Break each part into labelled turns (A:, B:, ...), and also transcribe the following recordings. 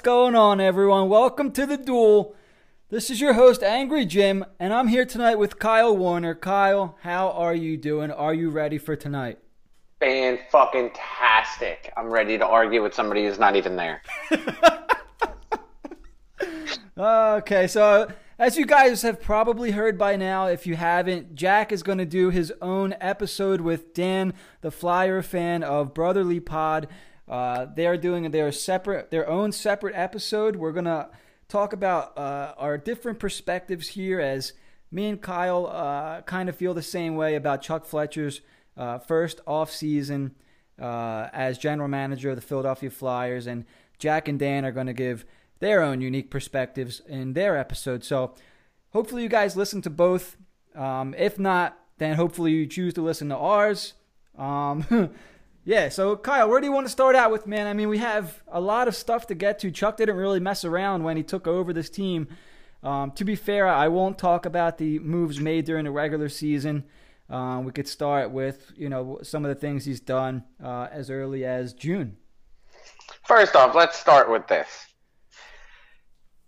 A: What's going on, everyone? Welcome to the duel. This is your host, Angry Jim, and I'm here tonight with Kyle Warner. Kyle, how are you doing? Are you ready for tonight?
B: Fan fucking tastic. I'm ready to argue with somebody who's not even there.
A: okay, so as you guys have probably heard by now, if you haven't, Jack is going to do his own episode with Dan, the Flyer fan of Brotherly Pod. Uh, they are doing their separate, their own separate episode. We're gonna talk about uh, our different perspectives here, as me and Kyle uh, kind of feel the same way about Chuck Fletcher's uh, first off season uh, as general manager of the Philadelphia Flyers, and Jack and Dan are to give their own unique perspectives in their episode. So hopefully you guys listen to both. Um, if not, then hopefully you choose to listen to ours. Um, yeah, so Kyle, where do you want to start out with, man? I mean, we have a lot of stuff to get to. Chuck didn't really mess around when he took over this team. Um, to be fair, I won't talk about the moves made during the regular season. Um, we could start with, you know, some of the things he's done uh, as early as June.
B: First off, let's start with this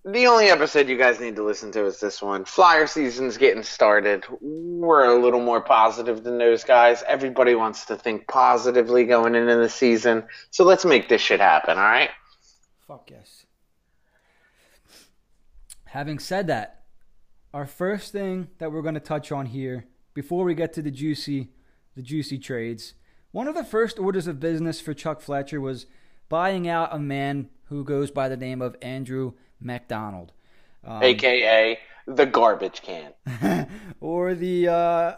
B: the only episode you guys need to listen to is this one. Flyer season's getting started. We're a little more positive than those guys. Everybody wants to think positively going into the season. So let's make this shit happen, all right?
A: Fuck yes. Having said that, our first thing that we're going to touch on here before we get to the juicy the juicy trades. One of the first orders of business for Chuck Fletcher was buying out a man who goes by the name of Andrew MacDonald,
B: um, aka the garbage can,
A: or the uh,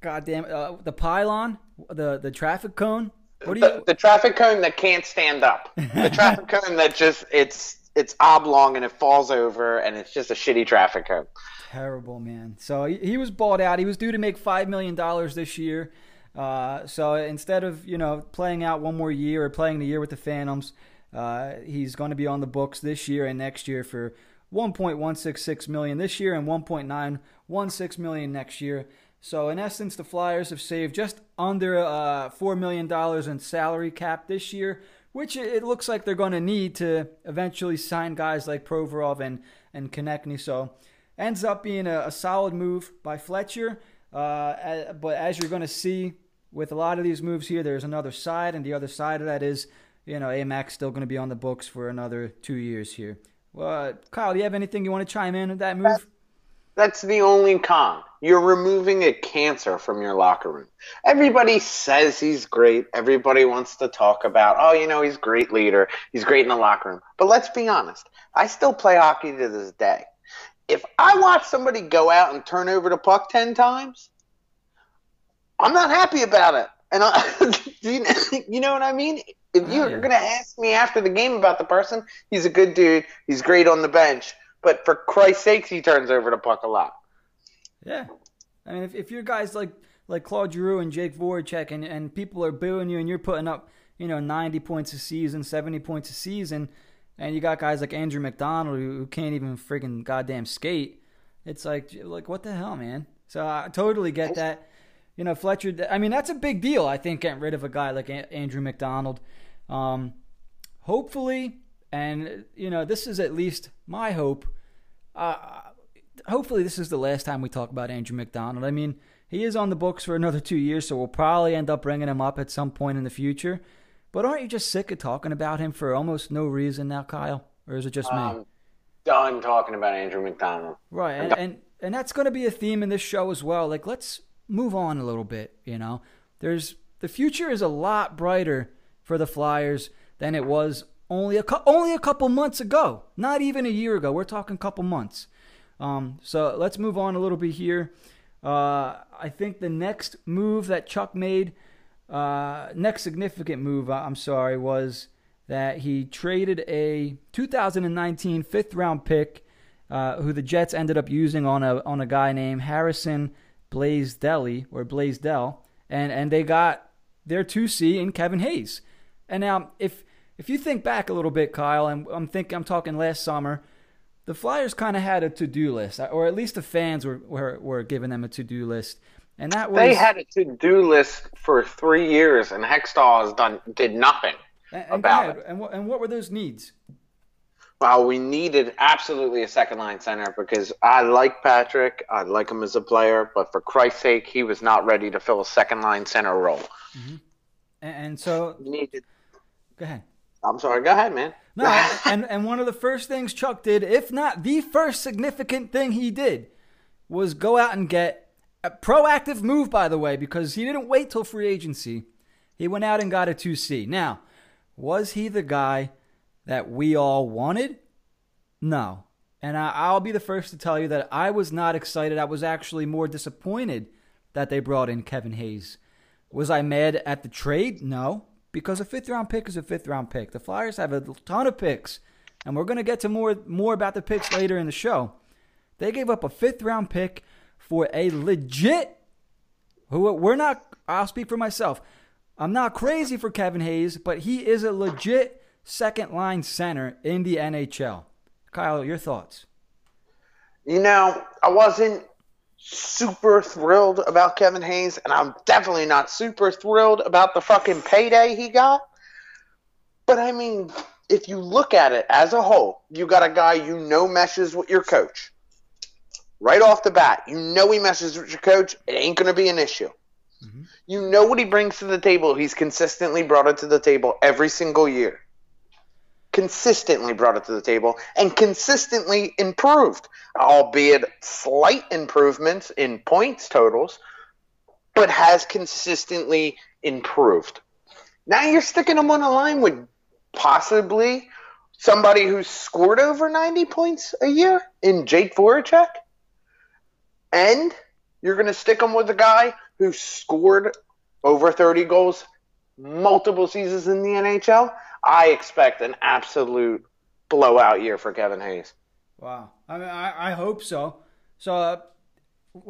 A: goddamn uh, the pylon, the the traffic cone.
B: What do you? The, the traffic cone that can't stand up. The traffic cone that just it's it's oblong and it falls over and it's just a shitty traffic cone.
A: Terrible man. So he, he was bought out. He was due to make five million dollars this year. Uh, so instead of you know playing out one more year or playing the year with the Phantoms, uh, he's going to be on the books this year and next year for 1.166 million this year and 1.916 million next year. So in essence, the Flyers have saved just under uh, four million dollars in salary cap this year, which it looks like they're going to need to eventually sign guys like Provorov and and Konecny. So ends up being a, a solid move by Fletcher. Uh, but as you're going to see with a lot of these moves here, there's another side, and the other side of that is you know, Amac's still going to be on the books for another two years here. Well, Kyle, do you have anything you want to chime in with that move?
B: That's the only con. You're removing a cancer from your locker room. Everybody says he's great. Everybody wants to talk about, oh, you know, he's a great leader. He's great in the locker room. But let's be honest. I still play hockey to this day. If I watch somebody go out and turn over the puck 10 times, I'm not happy about it. And I, you know what I mean? If you're going to ask me after the game about the person, he's a good dude. He's great on the bench. But for Christ's sakes, he turns over the puck a lot.
A: Yeah. I mean, if, if you're guys like like Claude Giroux and Jake Voracek and, and people are booing you and you're putting up, you know, 90 points a season, 70 points a season, and you got guys like Andrew MacDonald who, who can't even freaking goddamn skate, it's like, like what the hell, man? So I totally get that you know, Fletcher, I mean, that's a big deal, I think, getting rid of a guy like Andrew MacDonald. Um, hopefully, and, you know, this is at least my hope. Uh, hopefully, this is the last time we talk about Andrew MacDonald. I mean, he is on the books for another two years, so we'll probably end up bringing him up at some point in the future. But aren't you just sick of talking about him for almost no reason now, Kyle? Or is it just me? Um,
B: done talking about Andrew MacDonald.
A: Right, and, and and that's going to be a theme in this show as well. Like, let's move on a little bit. You know, there's the future is a lot brighter for the Flyers than it was only a only a couple months ago. Not even a year ago. We're talking couple months. Um, so let's move on a little bit here. Uh, I think the next move that Chuck made, uh, next significant move, I'm sorry, was that he traded a 2019 fifth round pick, uh, who the Jets ended up using on a on a guy named Harrison Blaisdell or Blaisdell, and and they got their 2C in Kevin Hayes. And now if if you think back a little bit, Kyle, and I'm thinking I'm talking last summer, the Flyers kind of had a to-do list, or at least the fans were were, were giving them a to-do list. And that was
B: They had a to-do list for 3 years and Hextall has done did nothing and,
A: and
B: about it.
A: And what and what were those needs?
B: Well, we needed absolutely a second line center because I like Patrick. I like him as a player, but for Christ's sake, he was not ready to fill a second line center role.
A: Mm-hmm. And so, We
B: needed.
A: Go ahead.
B: I'm sorry. Go ahead, man.
A: No, and and one of the first things Chuck did, if not the first significant thing he did, was go out and get a proactive move. By the way, because he didn't wait till free agency, he went out and got a two C. Now, was he the guy that we all wanted? No. And I, will be the first to tell you that I was not excited. I was actually more disappointed that they brought in Kevin Hayes. Was I mad at the trade? No, because a fifth round pick is a fifth round pick. The Flyers have a ton of picks, and we're going to get to more more about the picks later in the show. They gave up a fifth round pick for a legit. Who we're not. I'll speak for myself. I'm not crazy for Kevin Hayes, but he is a legit second line center in the NHL. Kyle, your thoughts?
B: You know, I wasn't super thrilled about Kevin Hayes, and I'm definitely not super thrilled about the fucking payday he got. But I mean, if you look at it as a whole, you got a guy you know meshes with your coach. Right off the bat, you know he meshes with your coach. It ain't going to be an issue. Mm-hmm. You know what he brings to the table. He's consistently brought it to the table every single year consistently brought it to the table and consistently improved, albeit slight improvements in points totals, but has consistently improved. Now you're sticking him on a line with possibly somebody who's scored over 90 points a year in Jake Voracek, and you're going to stick him with a guy who scored over 30 goals multiple seasons in the NHL I expect an absolute blowout year for Kevin Hayes.
A: Wow. I mean, I, I hope so. So uh,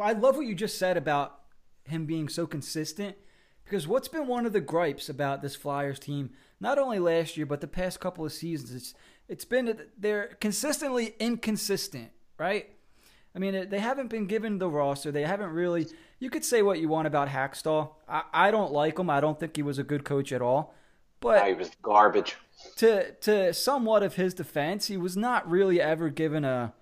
A: I love what you just said about him being so consistent because what's been one of the gripes about this Flyers team, not only last year but the past couple of seasons, it's it's been they're consistently inconsistent, right? I mean, they haven't been given the roster. They haven't really. You could say what you want about Hakstol. I, I don't like him. I don't think he was a good coach at all. But
B: he was garbage.
A: To to somewhat of his defense, he was not really ever given a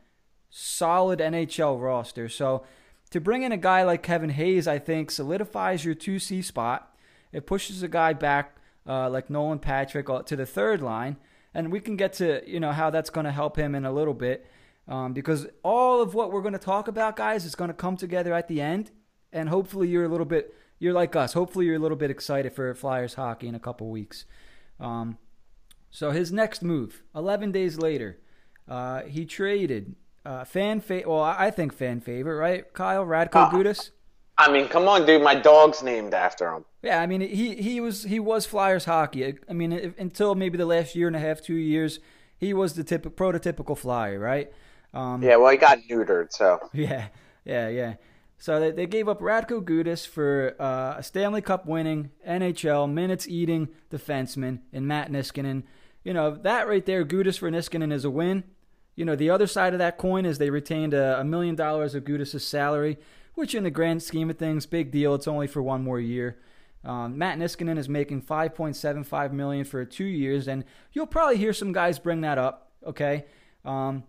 A: solid NHL roster. So to bring in a guy like Kevin Hayes, I think solidifies your two C spot. It pushes a guy back uh, like Nolan Patrick uh, to the third line, and we can get to you know how that's going to help him in a little bit. Um, because all of what we're going to talk about, guys, is going to come together at the end, and hopefully you're a little bit you're like us. Hopefully, you're a little bit excited for Flyers hockey in a couple weeks. Um, so his next move, 11 days later, uh, he traded uh, fan fa- Well, I think fan favorite, right? Kyle Radko uh, Gudas.
B: I mean, come on, dude. My dog's named after him.
A: Yeah, I mean, he he was he was Flyers hockey. I mean, if, until maybe the last year and a half, two years, he was the typ- prototypical Flyer, right?
B: Um, yeah, well, he got neutered, so.
A: Yeah, yeah, yeah. So they, they gave up Radko Gudas for uh, a Stanley Cup winning NHL minutes eating defenseman in Matt Niskanen. You know, that right there, Gudas for Niskanen is a win. You know, the other side of that coin is they retained a, a million dollars of Gudas' salary, which in the grand scheme of things, big deal. It's only for one more year. Um, Matt Niskanen is making 5.75 million for two years, and you'll probably hear some guys bring that up. Okay, um,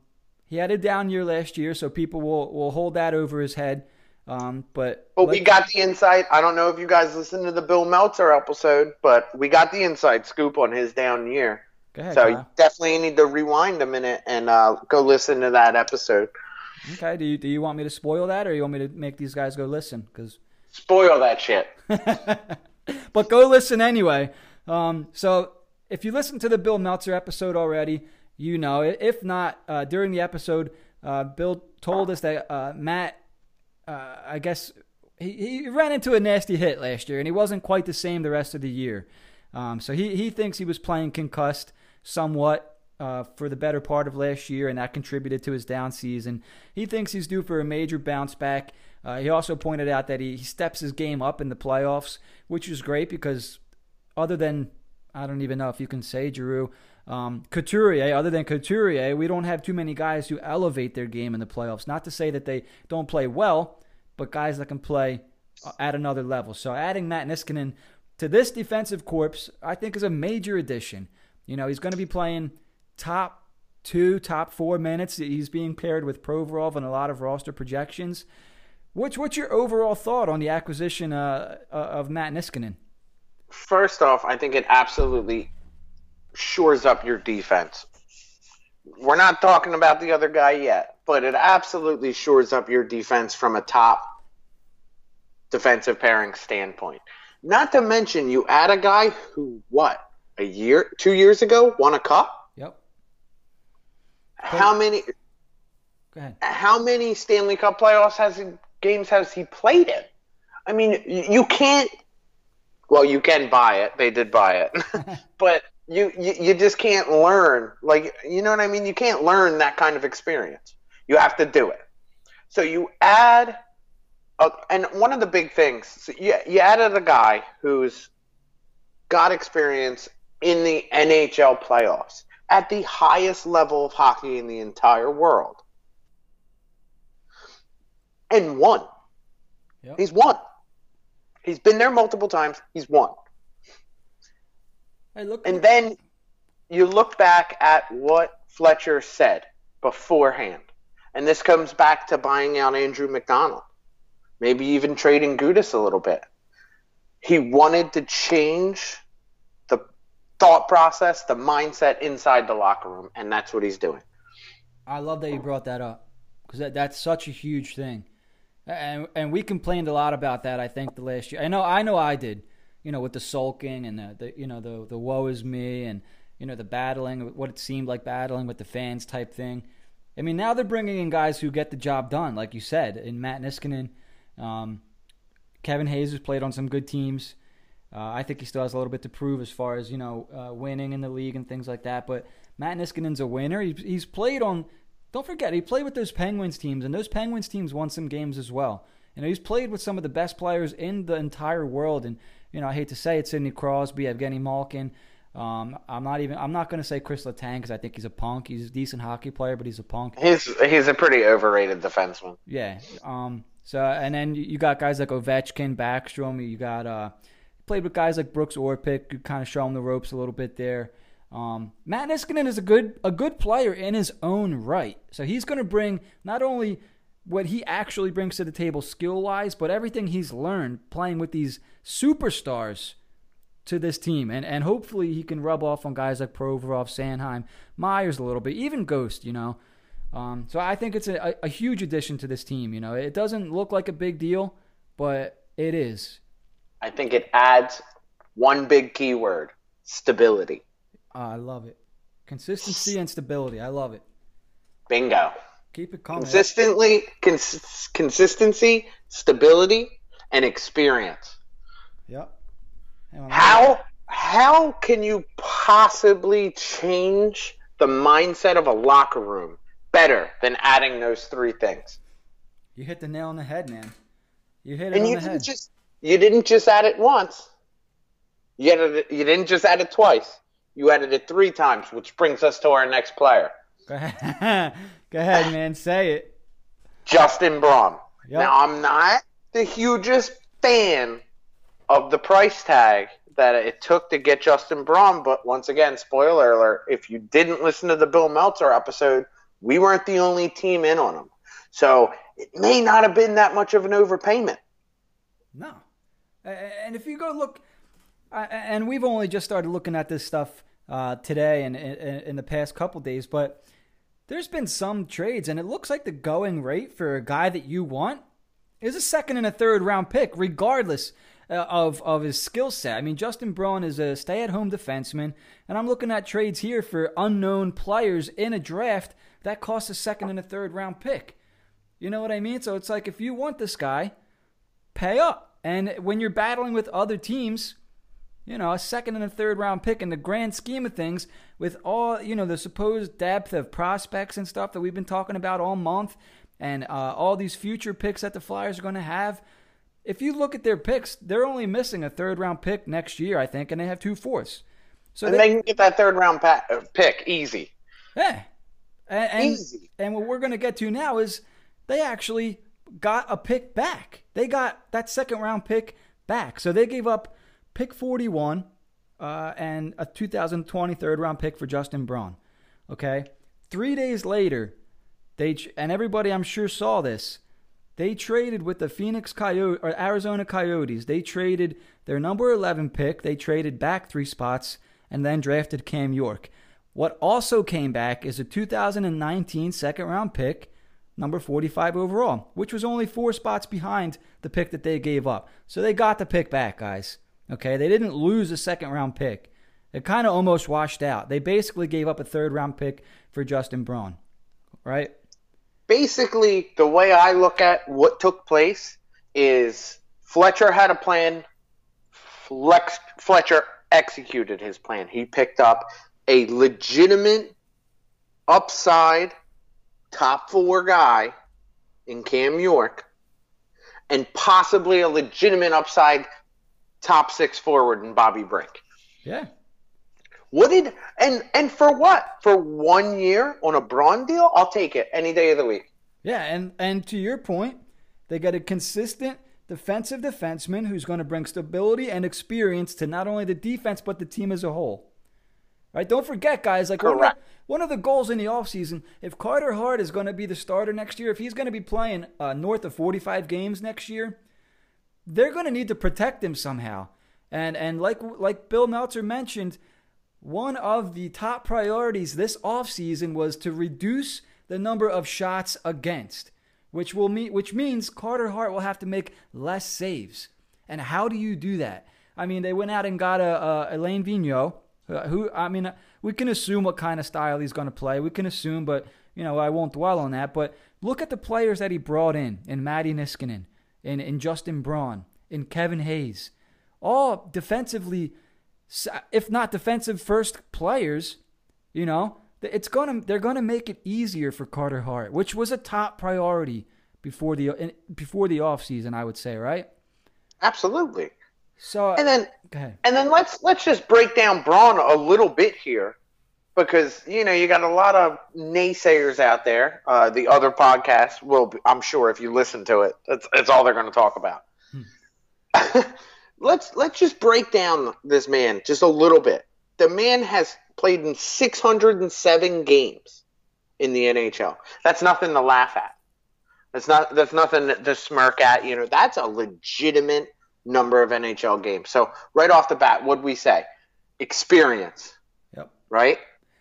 A: he had a down year last year, so people will will hold that over his head. Um, but
B: but we got the insight. I don't know if you guys listened to the Bill Meltzer episode, but we got the inside scoop on his down year. Ahead, so Kyle. you definitely need to rewind a minute and uh, go listen to that episode.
A: Okay. Do you do you want me to spoil that, or you want me to make these guys go listen? Because
B: spoil that shit.
A: but go listen anyway. Um, so if you listened to the Bill Meltzer episode already, you know. If not, uh, during the episode, uh, Bill told us that uh, Matt uh, I guess he, he ran into a nasty hit last year, and he wasn't quite the same the rest of the year. Um, so he, he thinks he was playing concussed somewhat uh, for the better part of last year, and that contributed to his down season. He thinks he's due for a major bounce back. Uh, he also pointed out that he, he steps his game up in the playoffs, which is great because other than, I don't even know if you can say, Giroux, um, Couturier, other than Couturier, we don't have too many guys who elevate their game in the playoffs. Not to say that they don't play well, but guys that can play uh, at another level. So adding Matt Niskanen to this defensive corps, I think, is a major addition. You know, he's going to be playing top two, top four minutes. He's being paired with Provorov in a lot of roster projections. What's what's your overall thought on the acquisition uh, uh of Matt Niskanen?
B: First off, I think it absolutely shores up your defense. We're not talking about the other guy yet, but it absolutely shores up your defense from a top defensive pairing standpoint. Not to mention, you add a guy who, what, a year, two years ago, won a cup?
A: Yep.
B: How many?
A: Go ahead.
B: How many Stanley Cup playoffs has he, games has he played in? I mean, you can't. Well, you can buy it. They did buy it, but you, you you just can't learn. Like you know what I mean? You can't learn that kind of experience. You have to do it. So you add uh, and one of the big things, so you, you added a guy who's got experience in the NHL playoffs at the highest level of hockey in the entire world and won.
A: Yep.
B: He's won. He's been there multiple times. He's won.
A: Hey, look.
B: And then you look back at what Fletcher said beforehand. And this comes back to buying out Andrew MacDonald maybe even trading Gudas a little bit. He wanted to change the thought process, the mindset inside the locker room, and that's what he's doing.
A: I love that you brought that up because that, that's such a huge thing, and and we complained a lot about that. I think the last year. I know, I know, I did. You know, with the sulking and the, the you know the the woe is me and you know the battling, what it seemed like battling with the fans type thing. I mean, now they're bringing in guys who get the job done, like you said, in Matt Niskanen um, Kevin Hayes has played on some good teams. Uh, I think he still has a little bit to prove as far as you know uh, winning in the league and things like that. But Matt Niskanen's a winner. He's, he's played on. Don't forget, he played with those Penguins teams, and those Penguins teams won some games as well. You know, he's played with some of the best players in the entire world. And you know, I hate to say it, Sidney Crosby, Evgeny Malkin. Um, I'm not even. I'm not going to say Chris Letang because I think he's a punk. He's a decent hockey player, but he's a punk.
B: He's he's a pretty overrated defenseman.
A: Yeah. Um, so and then you got guys like Ovechkin, Backstrom. You got uh, played with guys like Brooks Orpik. You kind of show him the ropes a little bit there. Um, Matt Niskanen is a good a good player in his own right. So he's going to bring not only what he actually brings to the table skill wise, but everything he's learned playing with these superstars to this team. And and hopefully he can rub off on guys like Provorov, Sanheim, Myers a little bit, even Ghost, you know. Um, so I think it's a, a, huge addition to this team. You know, it doesn't look like a big deal, but it is.
B: I think it adds one big keyword: stability.
A: I love it. Consistency and stability. I love it.
B: Bingo.
A: Keep it.
B: Consistently, cons- consistency, stability, and experience.
A: Yep.
B: How how can you possibly change the mindset of a locker room better than adding those three things.
A: You hit the nail on the head, man. You hit
B: it
A: and
B: on
A: you
B: the
A: didn't
B: Just, you didn't just add it once. You, added it, you didn't just add it twice. You added it three times, which brings us to our next player.
A: Go ahead, man. Say it.
B: Justin Braun.
A: Yep.
B: Now, I'm not the hugest fan of the price tag that it took to get Justin Braun, but once again, spoiler alert, if you didn't listen to the Bill Meltzer episode, we weren't the only team in on him. So it may not have been that much of an overpayment.
A: No. And if you go look, and we've only just started looking at this stuff uh, today and in the past couple days, but there's been some trades, and it looks like the going rate for a guy that you want is a second and a third round pick, regardless uh, of of his skill set. I mean, Justin Braun is a stay at home defenseman, and I'm looking at trades here for unknown players in a draft that costs a second and a third round pick. You know what I mean? So it's like if you want this guy, pay up. And when you're battling with other teams, you know, a second and a third round pick in the grand scheme of things, with all, you know, the supposed depth of prospects and stuff that we've been talking about all month, and uh, all these future picks that the Flyers are going to have. If you look at their picks, they're only missing a third round pick next year, I think, and they have two fourths.
B: So and they, they can get that third round uh, pick easy.
A: Yeah, and, and, Easy. And what we're going to get to now is they actually got a pick back. They got that second round pick back. So they gave up pick 41 uh, and a 2020 third round pick for Justin Braun. Okay. Three days later, they and everybody I'm sure saw this. They traded with the Phoenix Coyote or Arizona Coyotes. They traded their number 11 pick. They traded back three spots and then drafted Cam York. What also came back is a 2019 second round pick, number 45 overall, which was only four spots behind the pick that they gave up. So they got the pick back, guys. Okay, they didn't lose a second round pick. It kind of almost washed out. They basically gave up a third round pick for Justin Braun, right?
B: Basically, the way I look at what took place is Fletcher had a plan. Flex, Fletcher executed his plan. He picked up a legitimate upside top four guy in Cam York and possibly a legitimate upside top six forward in Bobby Brink.
A: Yeah.
B: What did and and for what? For one year on a Braun deal? I'll take it any day of the week.
A: Yeah, and and to your point, they got a consistent defensive defenseman who's going to bring stability and experience to not only the defense but the team as a whole. Right? Don't forget, guys, like one of, the, one of, the, goals in the offseason, if Carter Hart is going to be the starter next year, if he's going to be playing uh, north of 45 games next year, they're going to need to protect him somehow. And and like like Bill Meltzer mentioned, one of the top priorities this offseason was to reduce the number of shots against, which will mean which means Carter Hart will have to make less saves. And how do you do that? I mean, they went out and got uh, uh, a, a Alain Vigneault, uh, who I mean, uh, we can assume what kind of style he's going to play. We can assume, but you know, I won't dwell on that. But look at the players that he brought in: in Matti Niskanen, in in Justin Braun, in Kevin Hayes, all defensively if not defensive first players, you know, it's gonna they're gonna make it easier for Carter Hart, which was a top priority before the before the offseason, I would say, right?
B: Absolutely.
A: So
B: and then and then let's let's just break down Braun a little bit here because you know you got a lot of naysayers out there. Uh, the other podcast will, be, I'm sure, if you listen to it, that's, that's all they're going to talk about. Hmm. let's let's just break down this man just a little bit. The man has played in 607 games in the NHL. That's nothing to laugh at. That's not that's nothing to smirk at. You know, that's a legitimate number of NHL games. So right off the bat, what do we say? Experience.
A: Yep.
B: Right.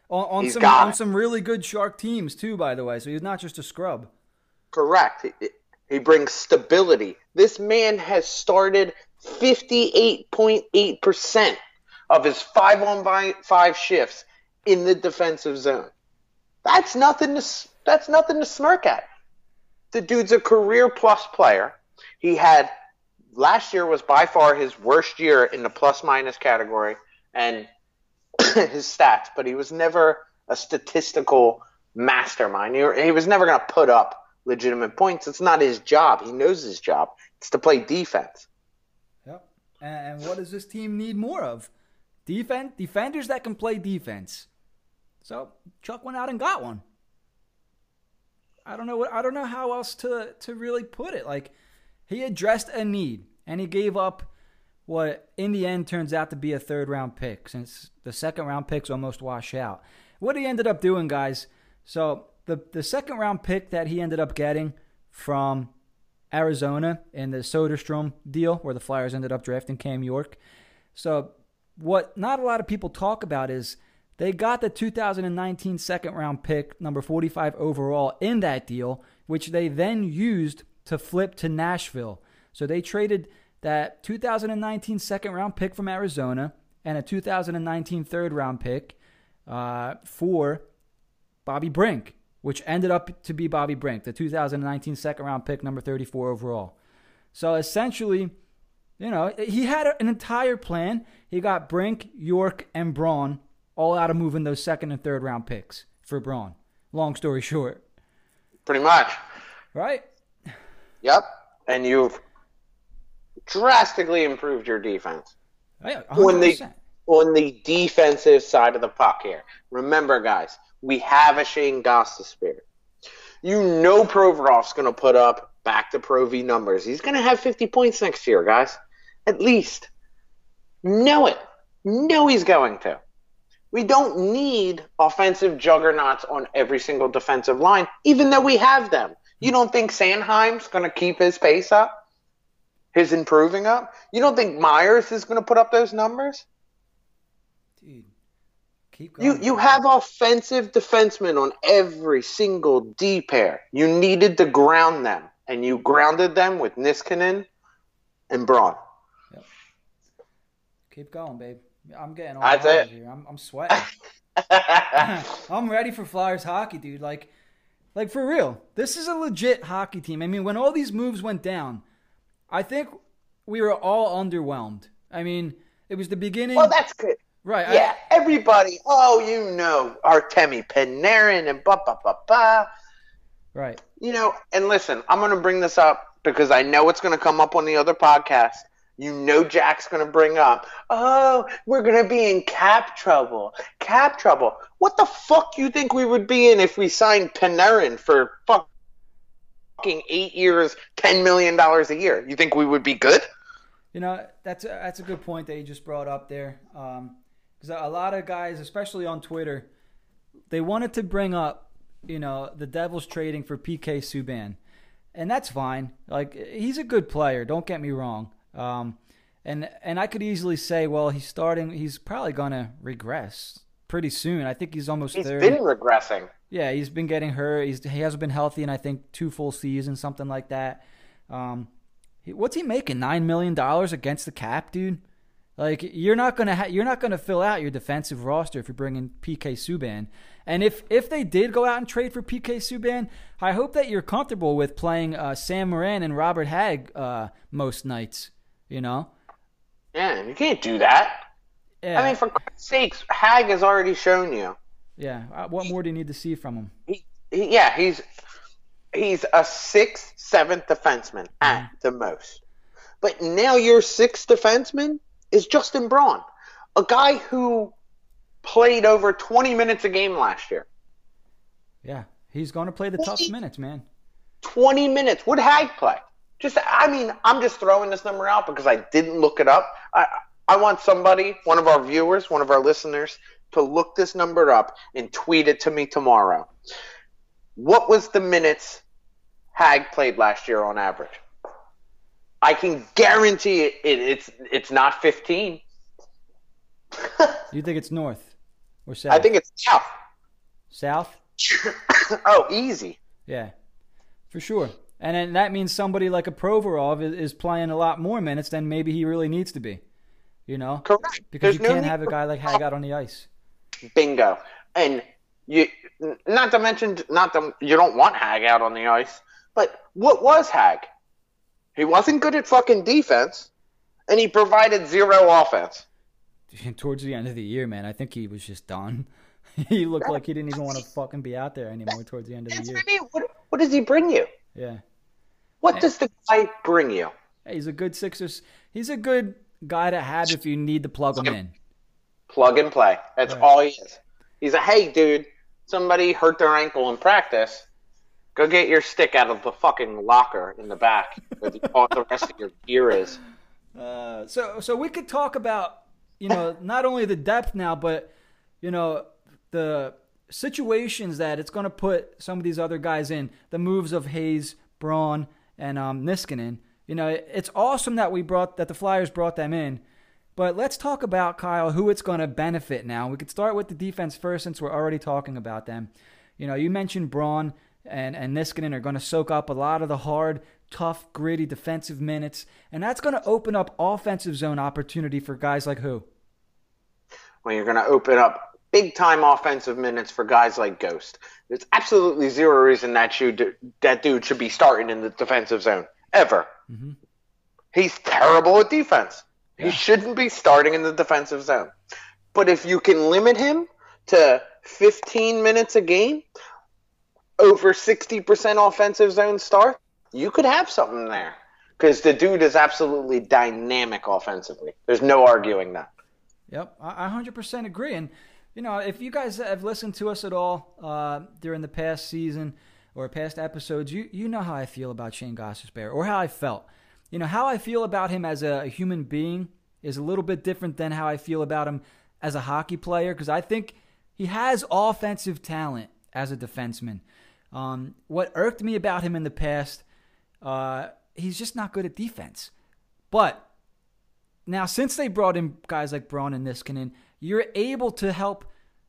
A: On, on some on it. some really good Shark teams too, by the way. So he's not just a scrub.
B: Correct. He, he brings stability. This man has started 58.8% of his five on five shifts in the defensive zone. That's nothing to that's nothing to smirk at. The dude's a career plus player. He had last year was by far his worst year in the plus minus category and his stats, but he was never a statistical mastermind. He, he was never going to put up legitimate points. It's not his job. He knows his job. It's to play defense. Yep.
A: And what does this team need more of? Defense, defenders that can play defense. So Chuck went out and got one. I don't know what I don't know how else to to really put it. Like he addressed a need and he gave up what in the end turns out to be a third round pick since the second round picks almost wash out. What he ended up doing, guys. So the the second round pick that he ended up getting from Arizona in the Soderstrom deal where the Flyers ended up drafting Cam York. So, what not a lot of people talk about is they got the 2019 second round pick, number 45 overall, in that deal, which they then used to flip to Nashville. So, they traded that 2019 second round pick from Arizona and a 2019 third round pick uh, for Bobby Brink which ended up to be Bobby Brink, the 2019 second round pick, number 34 overall. So essentially, you know, he had an entire plan. He got Brink, York, and Braun all out of moving those second and third round picks for Braun. Long story short.
B: Pretty much.
A: Right?
B: Yep. And you've drastically improved your defense.
A: Oh, yeah, on
B: the on the defensive side of the puck here. Remember, guys, we have a Shane Shayne Gostisbehere. You know Provorov's going to put up back to Pro V numbers. He's going to have 50 points next year, guys. At least. Know it. Know he's going to. We don't need offensive juggernauts on every single defensive line, even though we have them. You don't think Sanheim's going to keep his pace up? His improving up? You don't think Myers is going to put up those numbers?
A: Dude, keep going.
B: You you have offensive defensemen on every single D pair. You needed to ground them, and you grounded them with Niskanen and Braun. Yep.
A: Keep going, babe. I'm getting all
B: That's it.
A: here. I'm, I'm sweating. I'm ready for Flyers hockey, dude. Like, like for real. This is a legit hockey team. I mean, when all these moves went down, I think we were all underwhelmed. I mean, it was the beginning,
B: well, that's good.
A: right? I-
B: Yeah, everybody. Oh, you know, Artemi Panarin and ba ba ba ba.
A: right.
B: You know, and listen, I'm going to bring this up because I know it's going to come up on the other podcast. You know, Jack's going to bring up, oh, we're going to be in cap trouble. Cap trouble. What the fuck you think we would be in if we signed Panarin for fucking eight years, $10 million a year? You think we would be good?
A: You know, that's a, that's a good point that you just brought up there. Because a lot of guys, especially on Twitter, they wanted to bring up, you know, the Devils trading for PK Subban, and that's fine. Like he's a good player. Don't get me wrong. Um, and and I could easily say, well, he's starting. He's probably gonna regress pretty soon. I think he's almost
B: He's
A: thirty.
B: been regressing.
A: Yeah, he's been getting hurt. He's he hasn't been healthy in I think two full seasons, something like that. Um, he- what's he making? Nine million dollars against the cap, dude. Like you're not gonna ha- you're not gonna fill out your defensive roster if you're bringing PK Subban. And if if they did go out and trade for PK Subban, I hope that you're comfortable with playing uh, Sam Morin and Robert Hagg uh, most nights. You know.
B: Yeah, you can't do that.
A: Yeah.
B: I mean, for Christ's sakes, Hagg has already shown you.
A: yeah. Uh, What more do you need to see from him?
B: He, he, yeah, he's he's a sixth, seventh defenseman at the most. But now your sixth defenseman is Justin Braun, a guy who played over 20 minutes a game last year.
A: Yeah, he's going to play the tough minutes, man.
B: 20 minutes. Would Hagg play? Just, I mean, I'm just throwing this number out because I didn't look it up. I, I want somebody, one of our viewers, one of our listeners, to look this number up and tweet it to me tomorrow. What was the minutes Hagg played last year on average? I can guarantee it, it it's it's not 15.
A: You think it's north or south?
B: I think it's south.
A: south.
B: oh, easy.
A: Yeah, for sure. And then that means somebody like a Provorov is, is playing a lot more minutes than maybe he really needs to be. You know,
B: Correct.
A: because
B: There's
A: you
B: no
A: can't have a guy like Hagg out on the ice.
B: Bingo. And you, not to mention, not to, you don't want Hagg out on the ice, but what was Hagg? He wasn't good at fucking defense, and he provided zero offense.
A: Towards the end of the year, man, I think he was just done. he looked like he didn't even want to fucking be out there anymore towards the end of the
B: That's
A: year.
B: what I mean. What, what does he bring you?
A: Yeah.
B: What does the guy bring you?
A: He's a good Sixers. He's a good guy to have if you need to plug him in.
B: Plug and play. That's
A: Right.
B: all he is. He's a hey, dude. Somebody hurt their ankle in practice. Go get your stick out of the fucking locker in the back where the, all the rest of your gear is.
A: Uh, so so we could talk about you know not only the depth now, but you know the situations that it's going to put some of these other guys in. The moves of Hayes, Braun, and um, Niskanen. You know, it's awesome that we brought that the Flyers brought them in. But let's talk about Kyle who it's going to benefit now. We could start with the defense first since we're already talking about them. You know, you mentioned Braun and and Niskanen are going to soak up a lot of the hard, tough, gritty defensive minutes, and that's going to open up offensive zone opportunity for guys like who?
B: Well, you're going to open up big time offensive minutes for guys like Ghost. There's absolutely zero reason that should that dude should be starting in the defensive zone ever. He's terrible at defense. He shouldn't be starting in the defensive zone. But if you can limit him to 15 minutes a game, over 60% offensive zone start, you could have something there. Because the dude is absolutely dynamic offensively. There's no arguing that.
A: Yep, I I 100% agree. And, you know, if you guys have listened to us at all uh, during the past season or past episodes, you, you know how I feel about Shayne Gostisbehere or how I felt. You know, how I feel about him as a, a human being is a little bit different than how I feel about him as a hockey player because I think he has offensive talent as a defenseman. Um, what irked me about him in the past, uh, he's just not good at defense. But now, since they brought in guys like Braun and Niskanen, you're able to help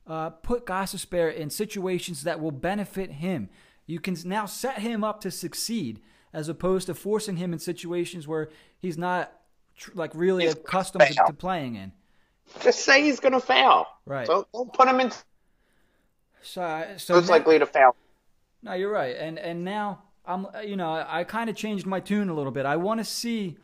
A: uh, put Gostisbehere in situations that will benefit him. You can now set him up to succeed as opposed to forcing him in situations where he's not tr- like really
B: He's
A: accustomed to, to playing in.
B: Just say he's going to fail.
A: Right.
B: So don't put him in
A: So, so
B: most
A: now-
B: likely to fail.
A: No, you're right. And and now I'm you know I, I kind of changed my tune a little bit. I want to see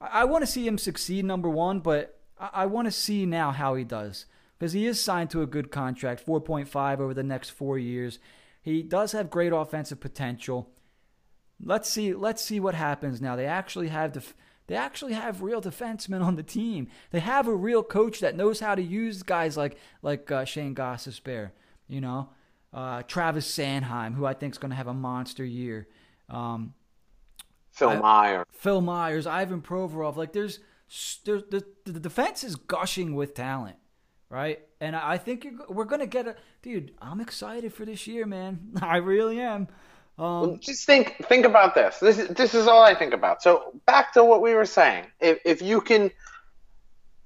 A: I, I want to see him succeed number one, but I, I want to see now how he does because he is signed to a good contract, 4.5 over the next four years. He does have great offensive potential. Let's see let's see what happens now. They actually have def- they actually have real defensemen on the team. They have a real coach that knows how to use guys like like uh, Shayne Gostisbehere, you know, uh, Travis Sanheim, who I think is going to have a monster year. Um,
B: Phil
A: I-
B: Meyer.
A: Phil Myers, Ivan Provorov. Like there's, there's the the defense is gushing with talent, right? And I think you're, we're gonna get a dude. I'm excited for this year, man. I really am. Um,
B: Just think think about this. This is this is all I think about. So back to what we were saying. If if you can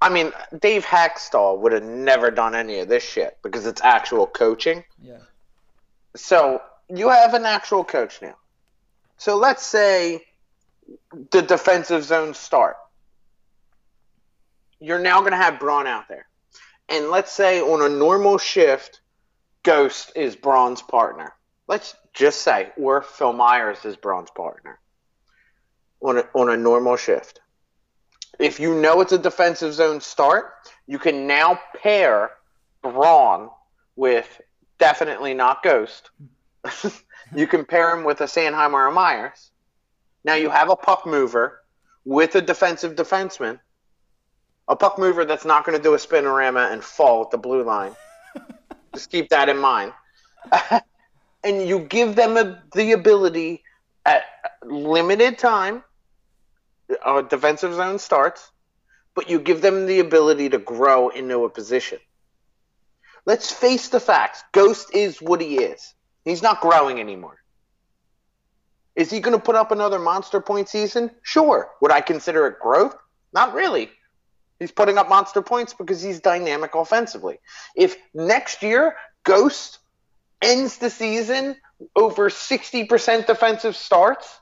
B: I mean, Dave Hakstol would have never done any of this shit because it's actual coaching.
A: yeah,
B: So you have an actual coach now. So let's say the defensive zone start. You're now going to have Braun out there. And let's say on a normal shift, Ghost is Braun's partner. Let's just say, or Phil Myers is Braun's partner on a, on a normal shift. If you know it's a defensive zone start, you can now pair Braun with definitely not Ghost. you can pair him with a Sanheim or a Myers. Now you have a puck mover with a defensive defenseman. A puck mover that's not going to do a spinorama and fall at the blue line. Just keep that in mind. and you give them a, the ability at limited time, uh, defensive zone starts, but you give them the ability to grow into a position. Let's face the facts. Ghost is what he is. He's not growing anymore. Is he going to put up another monster point season? Sure. Would I consider it growth? Not really. He's putting up monster points because he's dynamic offensively. If next year Ghost ends the season over 60% defensive starts,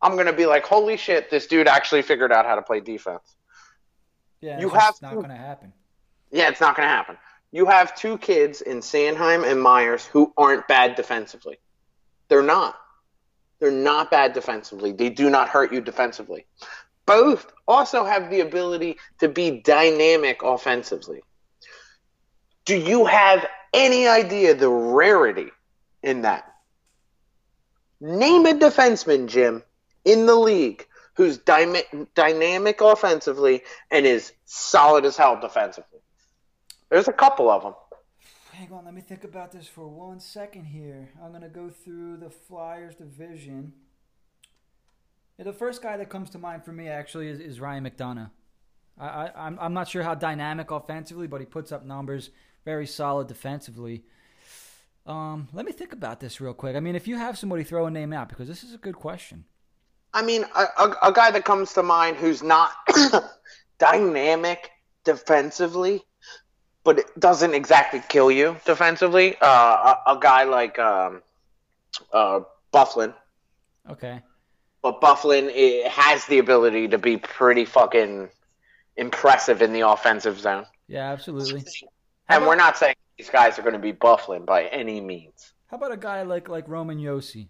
B: I'm going to be like, holy shit, this dude actually figured out how to play defense.
A: yeah.
B: You
A: it's
B: have
A: not going to happen.
B: Yeah, it's not going to happen. You have two kids in Sanheim and Myers who aren't bad defensively. They're not. They're not bad defensively. They do not hurt you defensively. Both also have the ability to be dynamic offensively. Do you have any idea the rarity in that? Name a defenseman, Jim, in the league who's dyma- dynamic offensively and is solid as hell defensively. There's a couple of them.
A: Hang on, let me think about this for one second here. I'm going to go through the Flyers division. Yeah, the first guy that comes to mind for me actually is, is Ryan McDonagh. I, I, I'm, I'm not sure how dynamic offensively, but he puts up numbers, very solid defensively. Um, let me think about this real quick. I mean, if you have somebody throw a name out, because this is a good question.
B: I mean, a, a, a guy that comes to mind who's not dynamic defensively, but it doesn't exactly kill you defensively. Uh, a, a guy like um, uh, Byfuglien.
A: Okay.
B: But Byfuglien eh, has the ability to be pretty fucking impressive in the offensive zone.
A: Yeah, absolutely.
B: And we're not saying these guys are going to be Byfuglien by any means.
A: How about a guy like like Roman Josi?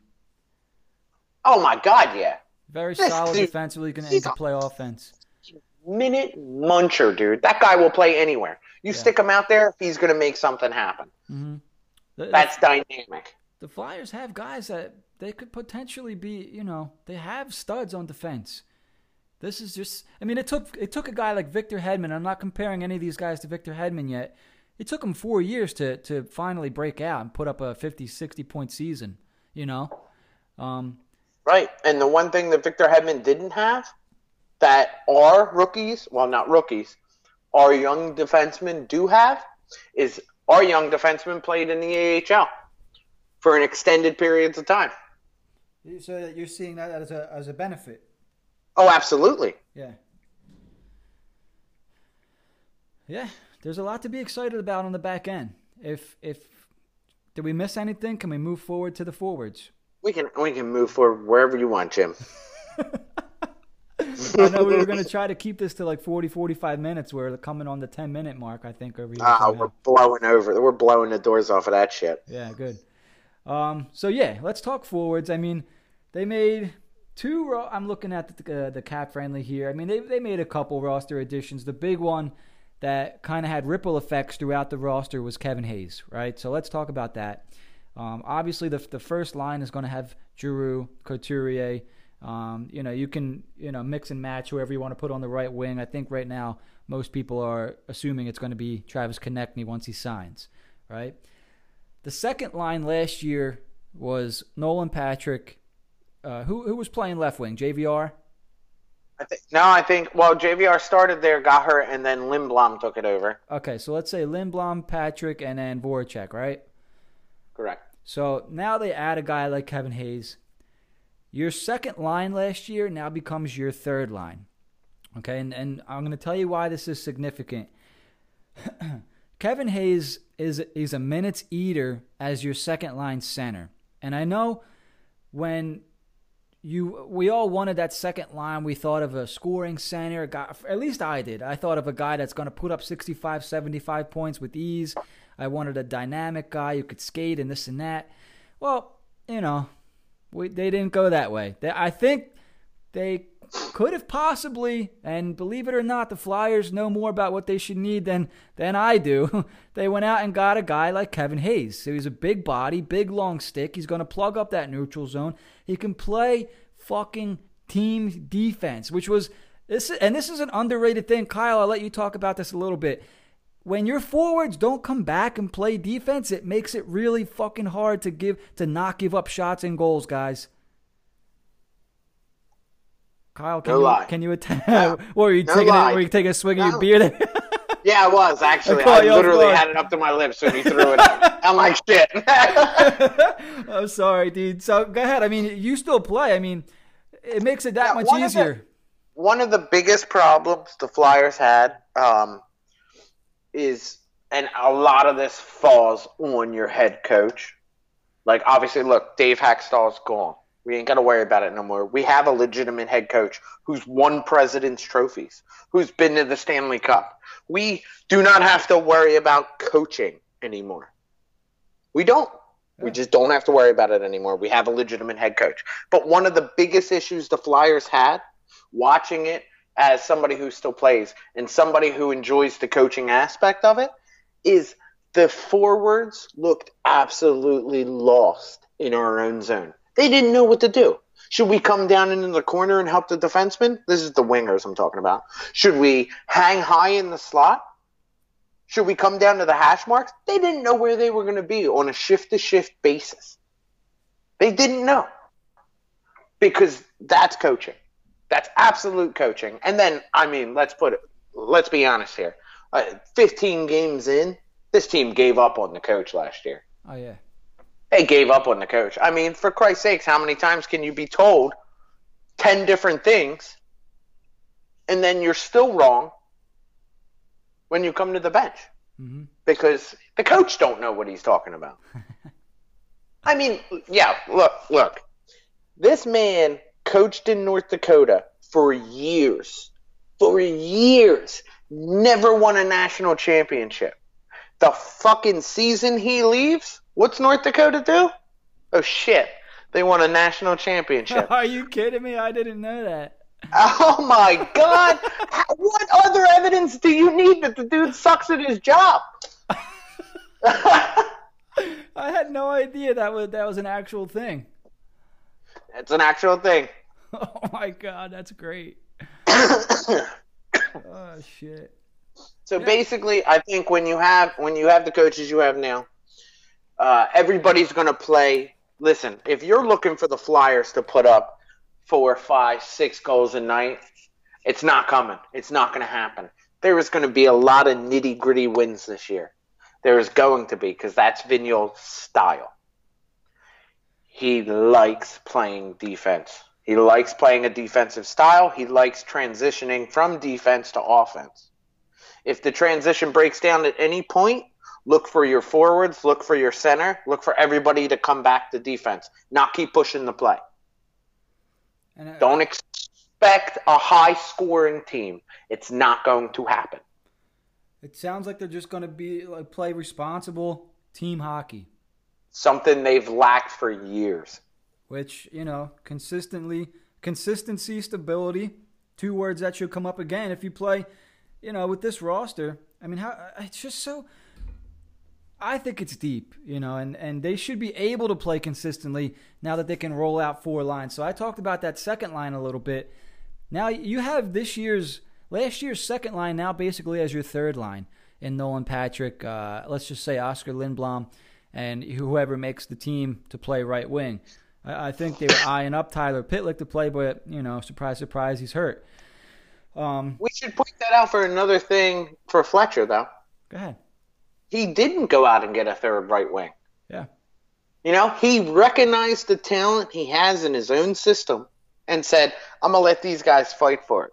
B: Oh my God, yeah.
A: Very
B: This
A: solid
B: dude-
A: defensively, can
B: he's
A: to play offense.
B: Minute muncher, dude. That guy will play anywhere. You
A: Yeah.
B: stick him out there, he's going to make something happen.
A: hmm The,
B: That's dynamic.
A: the Flyers have guys that they could potentially be, you know, they have studs on defense. This is just I mean, it took it took a guy like Victor Hedman. I'm not comparing any of these guys to Victor Hedman yet. It took him 4 years to to finally break out and put up a 50 60 point season, you know. Um
B: Right. And the one thing that Victor Hedman didn't have that our rookies, well, not rookies, our young defensemen do have is our young defensemen played in the AHL for an extended periods of time.
A: So you're seeing that as a as a benefit.
B: Oh, absolutely.
A: Yeah. Yeah, there's a lot to be excited about on the back end. If if did we miss anything? Can we move forward to the forwards?
B: We can we can move forward wherever you want, Jim.
A: I know we were going to try to keep this to like 40, 45 minutes. We're coming on the 10 minute mark, I think, over here.
B: Ah, we're blowing over. We're blowing the doors off of that shit.
A: Yeah, good. Um, so yeah, let's talk forwards. I mean, they made two. I'm looking at the, uh, the CapFriendly here. I mean, they they made a couple roster additions. The big one that kind of had ripple effects throughout the roster was Kevin Hayes, right? So let's talk about that. Um, obviously, the the first line is going to have Giroux, Couturier. Um, you know, you can you know mix and match whoever you want to put on the right wing. I think right now most people are assuming it's going to be Travis Konecny once he signs, right? The second line last year was Nolan Patrick, uh, who who was playing left wing, JVR.
B: I think, no, I think well, JVR started there, got hurt, and then Lindblom took it over.
A: Okay, so let's say Lindblom, Patrick, and then Voracek, right?
B: Correct.
A: So now they add a guy like Kevin Hayes. Your second line last year now becomes your third line. Okay, and, and I'm going to tell you why this is significant. Kevin Hayes is is a minutes eater as your second line center, and I know when you we all wanted that second line. We thought of a scoring center, guy, at least I did. I thought of a guy that's going to put up 65, 75 points with ease. I wanted a dynamic guy who could skate and this and that. Well, you know, we, they didn't go that way. They, I think they could have possibly, and believe it or not, the Flyers know more about what they should need than than I do. they went out and got a guy like Kevin Hayes. So he's a big body, big long stick. He's going to plug up that neutral zone. He can play fucking team defense, which was this, and this is an underrated thing. Kyle, I'll let you talk about this a little bit. When your forwards don't come back and play defense, it makes it really fucking hard to give to not give up shots and goals, guys. Kyle, can
B: no
A: you
B: lie.
A: can you attack?
B: No.
A: or are you
B: No
A: taking
B: lie.
A: a, were you taking a swig of your beer? There?
B: Yeah, I was actually.
A: I
B: I literally had it up to my lips when you threw it out. I'm like shit.
A: I'm sorry, dude. So go ahead. I mean, you still play. I mean, it makes it that
B: Yeah,
A: much
B: one of the-
A: easier.
B: One of the biggest problems the Flyers had um, is, and a lot of this falls on your head coach. Like, obviously, look, Dave Hakstol's gone. We ain't got to worry about it no more. We have a legitimate head coach who's won President's trophies, who's been to the Stanley Cup. We do not have to worry about coaching anymore. We don't. We just don't have to worry about it anymore. We have a legitimate head coach. But one of the biggest issues the Flyers had, watching it as somebody who still plays and somebody who enjoys the coaching aspect of it, is the forwards looked absolutely lost in our own zone. They didn't know what to do. Should we come down into the corner and help the defenseman? This is the wingers I'm talking about. Should we hang high in the slot? Should we come down to the hash marks? They didn't know where they were going to be on a shift to shift basis. They didn't know. Because that's coaching. That's absolute coaching. And then, I mean, let's put it, let's be honest here. Uh, 15 games in, this team gave up on the coach last year.
A: Oh yeah.
B: They gave up on the coach. I mean, for Christ's sakes, how many times can you be told 10 different things and then you're still wrong when you come to the bench?
A: hmm
B: because the coach don't know what he's talking about. I mean, yeah, look, look. This man coached in North Dakota for years. For years. Never won a national championship. The fucking season he leaves, what's North Dakota do? Oh shit. They won a national championship.
A: Are you kidding me? I didn't know that.
B: oh my god. What other evidence do you need that the dude sucks at his job?
A: I had no idea that was that was an actual thing.
B: It's an actual thing.
A: Oh my god, that's great. Oh shit.
B: So
A: Yeah.
B: basically, I think when you have when you have the coaches you have now, uh, everybody's going to play. Listen, if you're looking for the Flyers to put up four, five, six goals a night, it's not coming. It's not going to happen. there is going to be a lot of nitty gritty wins this year. There is going to be because that's Vigneault's style. He likes playing defense. He likes playing a defensive style. He likes transitioning from defense to offense. If the transition breaks down at any point, look for your forwards, look for your center, look for everybody to come back to defense, not keep pushing the play. And, uh, Don't expect a high scoring team. It's not going to happen.
A: It sounds like they're just going to be like, play responsible team hockey.
B: Something they've lacked for years.
A: Which, you know, consistently, consistency, stability, two words that should come up again if you play, you know, with this roster. I mean, how it's just so I think it's deep, you know, and, and they should be able to play consistently now that they can roll out four lines. So I talked about that second line a little bit. Now you have this year's, last year's second line now basically as your third line in Nolan Patrick, uh, let's just say Oskar Lindblom, and whoever makes the team to play right wing. I, I think they were eyeing up Tyler Pitlick to play, but, you know, surprise, surprise, he's hurt.
B: Um, we should point that out for another thing for Fletcher, though.
A: Go ahead
B: he didn't go out and get a third right wing.
A: Yeah.
B: You know, he recognized the talent he has in his own system and said, "I'm gonna let these guys fight for it.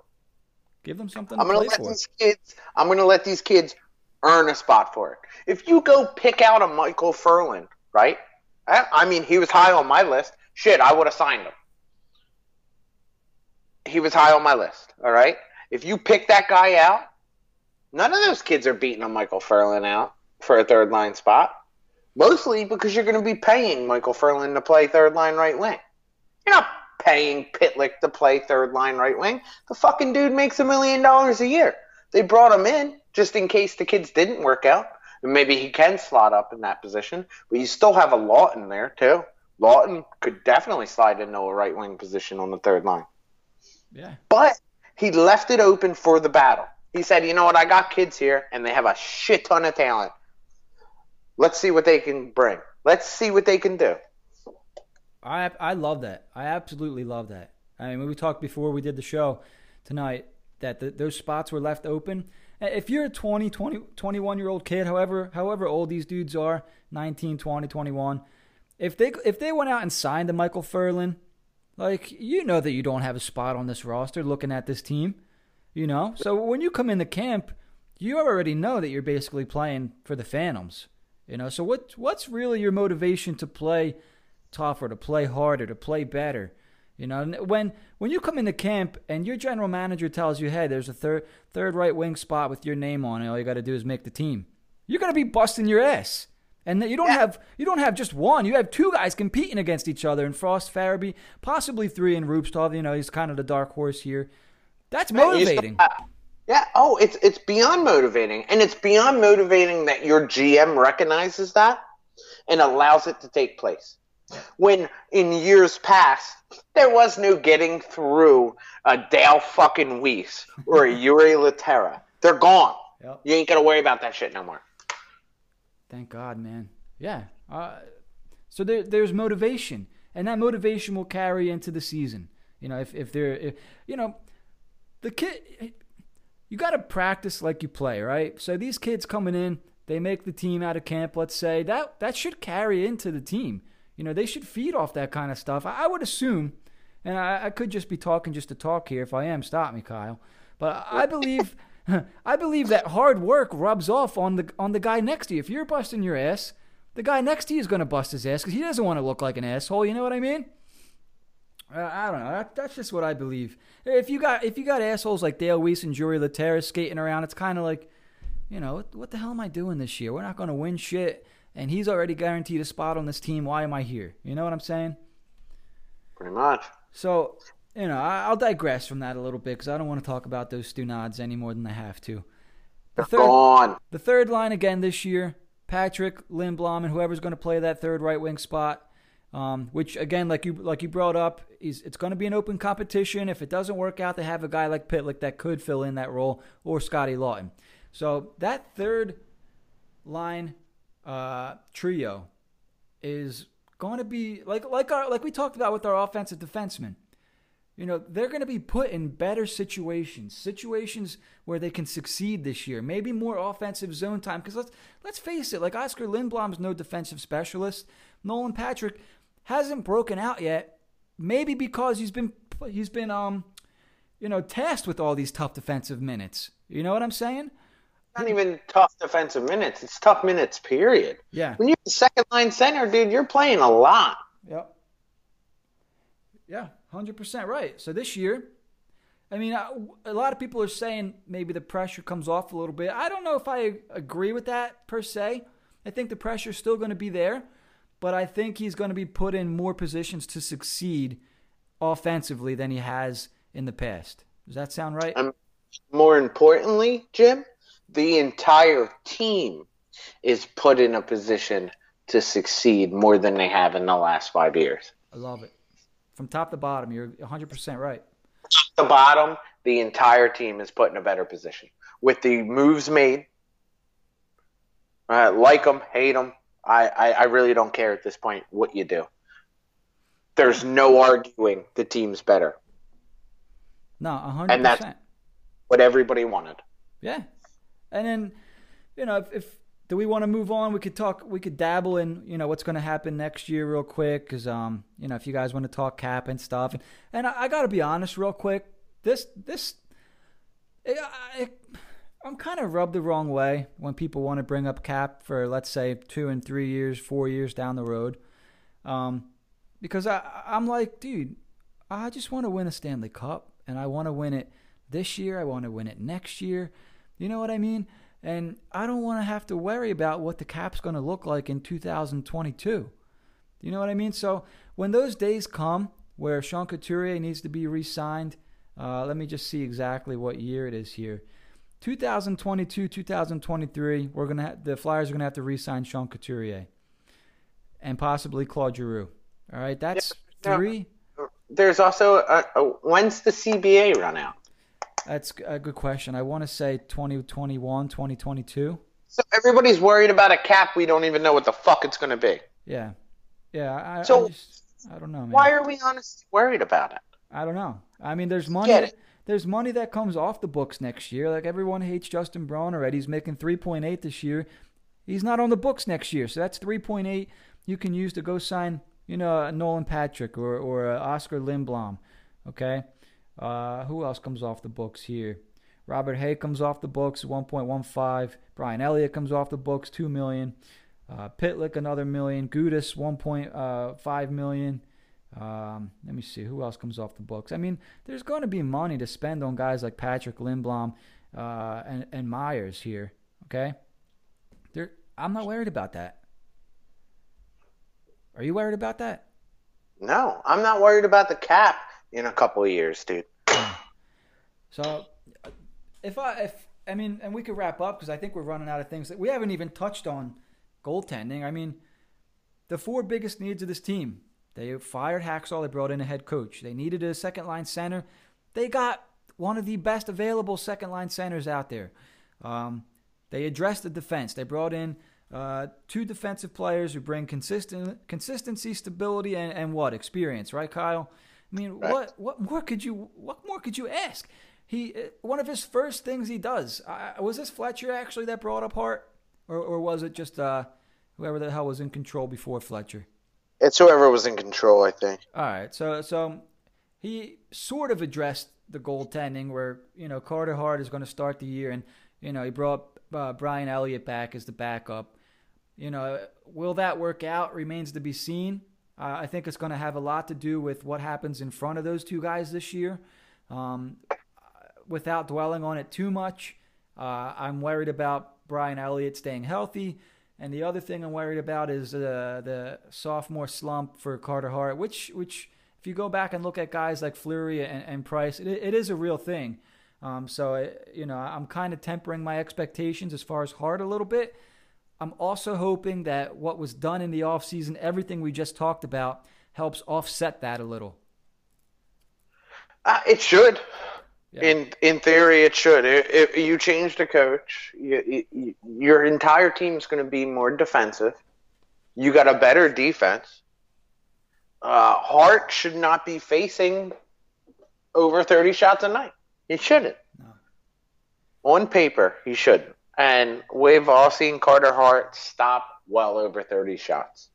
A: Give them something.
B: I'm
A: gonna
B: let
A: for.
B: these kids. I'm gonna let these kids earn a spot for it. If you go pick out a Michael Ferland, right? I, I mean, he was high on my list. Shit, I would have signed him. He was high on my list. All right. If you pick that guy out, none of those kids are beating a Michael Ferland out for a third line spot. Mostly because you're going to be paying Michael Ferland to play third line right wing. You're not paying Pitlick to play third line right wing. The fucking dude makes a million dollars a year. They brought him in just in case the kids didn't work out. And maybe he can slot up in that position. But you still have a Laughton there, too. Laughton could definitely slide into a right wing position on the third line.
A: Yeah.
B: But he left it open for the battle. He said, you know what, I got kids here, and they have a shit ton of talent. Let's see what they can bring. Let's see what they can do.
A: I I love that. I absolutely love that. I mean, we talked before we did the show tonight that the, those spots were left open. If you're a 20, 20, 21 year old kid, however however old these dudes are, 19, 20, 21, if they if they went out and signed a Michael Ferland, like you know that you don't have a spot on this roster looking at this team, you know? So when you come into camp, you already know that you're basically playing for the Phantoms. You know, so what what's really your motivation to play tougher, to play harder, to play better? You know, when when you come into camp and your general manager tells you, "Hey, there's a third third right wing spot with your name on it. All you got to do is make the team." You're gonna be busting your ass, and you don't yeah. have you don't have just one. You have two guys competing against each other, and Frost Farabee, possibly three in Rubtsov. You know, he's kind of the dark horse here. That's motivating.
B: Yeah. Oh, it's it's beyond motivating, and it's beyond motivating that your GM recognizes that and allows it to take place. When in years past there was no getting through a Dale fucking Weise or a Jiri Lehtera. They're gone. Yep. You ain't gotta worry about that shit no more.
A: Thank God, man. Yeah. Uh, so there, there's motivation, and that motivation will carry into the season. You know, if if they're, if, you know, the kid you got to practice like you play, right? So these kids coming in, they make the team out of camp, let's say, that that should carry into the team. You know, they should feed off that kind of stuff. I, would assume, and I, I could just be talking just to talk here. If I am, stop me, Kyle. But I believe, I believe that hard work rubs off on the on the guy next to you. If you're busting your ass, the guy next to you is going to bust his ass because he doesn't want to look like an asshole. You know what I mean? Uh, I don't know. That, that's just what I believe. If you got if you got assholes like Dale Weise and Jiri Lehtera skating around, it's kind of like, you know, what, what the hell am I doing this year? We're not going to win shit, and he's already guaranteed a spot on this team. Why am I here? You know what I'm saying?
B: Pretty much.
A: So, you know, I, will digress from that a little bit because I don't want to talk about those Stunads any more than I have to.
B: The third, gone.
A: The third line again this year: Patrick Lindblom and whoever's going to play that third right wing spot. Um, which again, like you like you brought up, is it's going to be an open competition. If it doesn't work out, they have a guy like Pitlick that could fill in that role, or Scotty Laughton. So that third line uh, trio is going to be like like our like we talked about with our offensive defensemen. you know, they're going to be put in better situations, situations where they can succeed this year. Maybe more offensive zone time. Because let's let's face it, like Oskar Lindblom's no defensive specialist. Nolan Patrick hasn't broken out yet. Maybe because he's been he's been um, you know, tasked with all these tough defensive minutes. You know what I'm saying?
B: Not even tough defensive minutes. It's tough minutes. Period.
A: Yeah.
B: When you're the second line center, dude, you're playing a lot.
A: Yep. Yeah, 100% right. So this year, I mean, a lot of people are saying maybe the pressure comes off a little bit. I don't know if I agree with that per se. I think the pressure's still going to be there, but I think he's going to be put in more positions to succeed offensively than he has in the past. Does that sound right?
B: Um, more importantly, Jim, the entire team is put in a position to succeed more than they have in the last five years.
A: I love it from top to bottom. You're 100% right.
B: Top to bottom, the entire team is put in a better position with the moves made. Uh, like them, hate them. I, I, I really don't care at this point what you do. There's no arguing the team's better.
A: No, 100%.
B: And that's what everybody wanted.
A: Yeah. And then, you know, if, if do we want to move on? We could talk. We could dabble in you know what's going to happen next year real quick because um you know if you guys want to talk cap and stuff and, and I, I got to be honest real quick this this it, it, I'm kind of rubbed the wrong way when people want to bring up cap for let's say two and three years, four years down the road, um because I I'm like dude I just want to win a Stanley Cup and I want to win it this year. I want to win it next year. You know what I mean? And I don't want to have to worry about what the cap's going to look like in 2022. You know what I mean? So when those days come where Sean Couturier needs to be re signed, uh, let me just see exactly what year it is here. 2022, 2023, we're gonna the Flyers are gonna have to re-sign Sean Couturier and possibly Claude Giroux. All right, that's yeah, three.
B: There's also a, a, when's the CBA run out?
A: That's a good question. I want to say 2021, 2022.
B: So everybody's worried about a cap. We don't even know what the fuck it's going to be.
A: Yeah. Yeah. I,
B: so,
A: I, just, I don't know, man.
B: Why are we honestly worried about it?
A: I don't know. I mean, there's money. There's money that comes off the books next year. Like everyone hates Justin Braun already. He's making 3.8 this year. He's not on the books next year, so that's 3.8 you can use to go sign, you know, Nolan Patrick or or Oskar Lindblom. Okay. Uh, who else comes off the books here? Robert Hagg comes off the books, 1.15. Brian Elliott comes off the books, 2 million. Uh, Pitlick another million. Gudas 1.5 uh, million. Um, let me see who else comes off the books. I mean, there's going to be money to spend on guys like Patrick Lindblom uh, and and Myers here. Okay, there. I'm not worried about that. Are you worried about that?
B: No, I'm not worried about the cap in a couple of years, dude.
A: So, if I if I mean, and we could wrap up because I think we're running out of things that we haven't even touched on goaltending. I mean, the four biggest needs of this team. They fired Hakstol. They brought in a head coach. They needed a second line center. They got one of the best available second line centers out there. Um, they addressed the defense. They brought in uh, two defensive players who bring consistent consistency, stability, and, and what experience, right, Kyle? I mean, right. what what more could you what more could you ask? He uh, one of his first things he does uh, was this Fletcher actually that brought up Hart, or or was it just uh, whoever the hell was in control before Fletcher?
B: It's whoever was in control, I think.
A: All right, so so he sort of addressed the goaltending where you know Carter Hart is going to start the year, and you know he brought uh, Brian Elliott back as the backup. You know, will that work out remains to be seen. Uh, I think it's going to have a lot to do with what happens in front of those two guys this year. Um, without dwelling on it too much, uh, I'm worried about Brian Elliott staying healthy. And the other thing I'm worried about is uh, the sophomore slump for Carter Hart, which, which if you go back and look at guys like Fleury and, and Price, it, it is a real thing. Um, so, you know, I'm kind of tempering my expectations as far as Hart a little bit. I'm also hoping that what was done in the offseason, everything we just talked about, helps offset that a little.
B: Uh, it should. Yeah. In in theory, it should. If you change the coach, you, you, your entire team is going to be more defensive. You got a better defense. Uh, Hart should not be facing over 30 shots a night. He shouldn't.
A: No.
B: On paper, he shouldn't. And we've all seen Carter Hart stop well over 30 shots.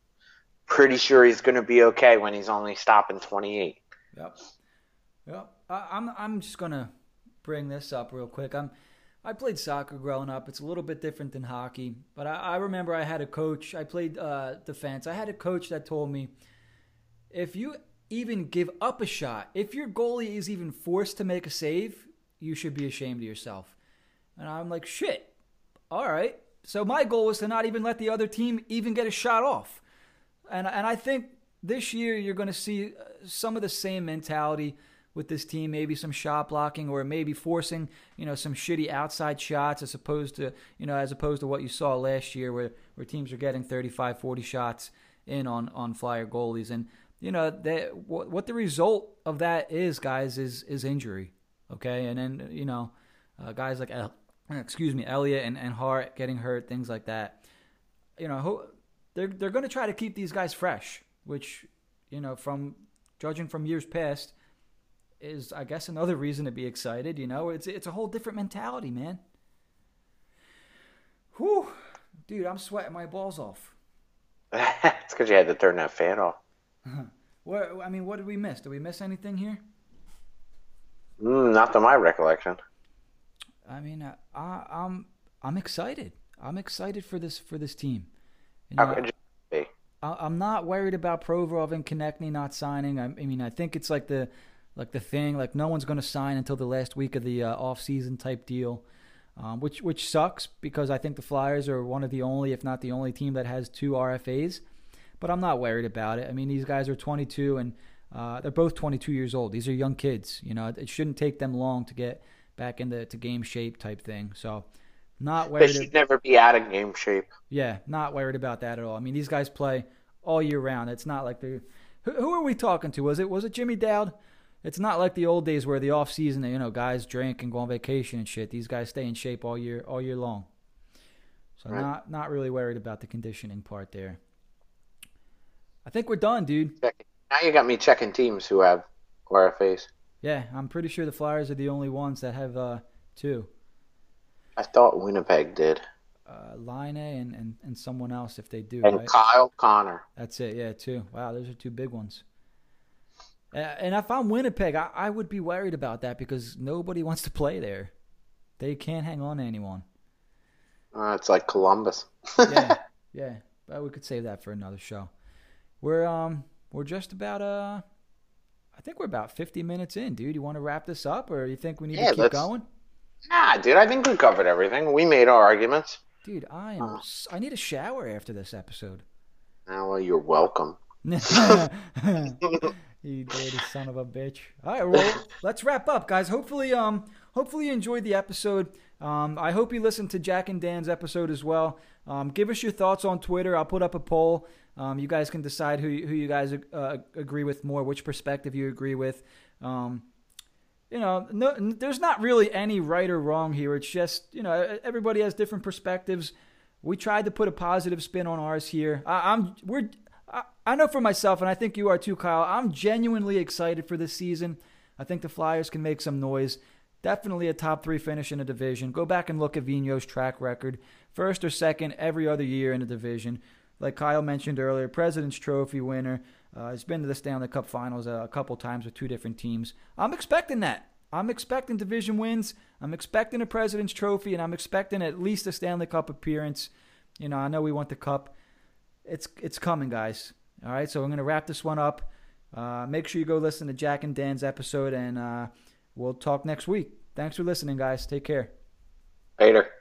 B: Pretty sure he's going to be okay when he's only stopping 28.
A: Yep. Yep. I'm I'm just gonna bring this up real quick. I'm I played soccer growing up. It's a little bit different than hockey, but I, I remember I had a coach. I played uh, defense. I had a coach that told me if you even give up a shot, if your goalie is even forced to make a save, you should be ashamed of yourself. And I'm like, shit. All right. So my goal was to not even let the other team even get a shot off. And and I think this year you're going to see uh, some of the same mentality with this team, maybe some shot blocking or maybe forcing, you know, some shitty outside shots as opposed to, you know, as opposed to what you saw last year where, where teams are getting 35, 40 shots in on, on flyer goalies. And, you know, that what, what the result of that is, guys, is, is injury. Okay. And then, you know, uh, guys like, excuse me, Elliott and, and Hart getting hurt, things like that. You know, they're, they're going to try to keep these guys fresh, which, you know, from judging from years past, is I guess another reason to be excited. You know, it's it's a whole different mentality, man. Whew, dude, I'm sweating my balls off.
B: it's because you had to turn that fan off.
A: what I mean, what did we miss? Did we miss anything here?
B: Mm, not to my recollection.
A: I mean, I, I, I'm I'm excited. I'm excited for this for this team. You know,
B: How could you be?
A: I, I'm not worried about Provorov and Konecny not signing. I, I mean, I think it's like the like the thing. Like no one's going to sign until the last week of the uh, off season type deal, um, which which sucks because I think the Flyers are one of the only, if not the only, team that has two RFAs. But I'm not worried about it. I mean, these guys are 22 and uh, they're both 22 years old. These are young kids. You know, it shouldn't take them long to get back into to game shape type thing. So. Not worried.
B: They should never be out of game shape.
A: Yeah, not worried about that at all. I mean, these guys play all year round. It's not like they're. Who, who are we talking to? Was it was it Jimmy Dowd? It's not like the old days where the off season, you know, guys drink and go on vacation and shit. These guys stay in shape all year all year long. So right. not not really worried about the conditioning part there. I think we're done, dude.
B: Now you got me checking teams who have RFAs.
A: Yeah, I'm pretty sure the Flyers are the only ones that have uh, two.
B: I thought Winnipeg did.
A: Uh, Laine and, and, and someone else if they do.
B: And
A: right?
B: Kyle Connor.
A: That's it, yeah, two. Wow, those are two big ones. And if I'm Winnipeg, I, I would be worried about that because nobody wants to play there. They can't hang on to anyone.
B: Uh, it's like Columbus.
A: yeah, yeah. But we could save that for another show. We're um we're just about uh I think we're about 50 minutes in, dude. You want to wrap this up, or you think we need yeah, to keep going?
B: Nah, dude. I think we covered everything. We made our arguments.
A: Dude, I am. Uh, I need a shower after this episode.
B: Oh, well, you're welcome.
A: You dirty son of a bitch. All right, well, let's wrap up, guys. Hopefully, um, hopefully you enjoyed the episode. Um, I hope you listened to Jack and Dan's episode as well. Um, give us your thoughts on Twitter. I'll put up a poll. Um, you guys can decide who who you guys uh, agree with more, which perspective you agree with. Um, you know, no, there's not really any right or wrong here. It's just you know everybody has different perspectives. We tried to put a positive spin on ours here. I, I'm we're I, know for myself, and I think you are too, Kyle. I'm genuinely excited for this season. I think the Flyers can make some noise. Definitely a top three finish in a division. Go back and look at Vino's track record. First or second every other year in the division. Like Kyle mentioned earlier, President's Trophy winner. Uh, has been to the Stanley Cup Finals a, a couple times with two different teams. I'm expecting that. I'm expecting division wins. I'm expecting a President's Trophy, and I'm expecting at least a Stanley Cup appearance. You know, I know we want the cup it's it's coming, guys. All right, so I'm gonna wrap this one up. Uh, make sure you go listen to Jack and Dan's episode, and uh, we'll talk next week. Thanks for listening, guys. Take care.
B: Later.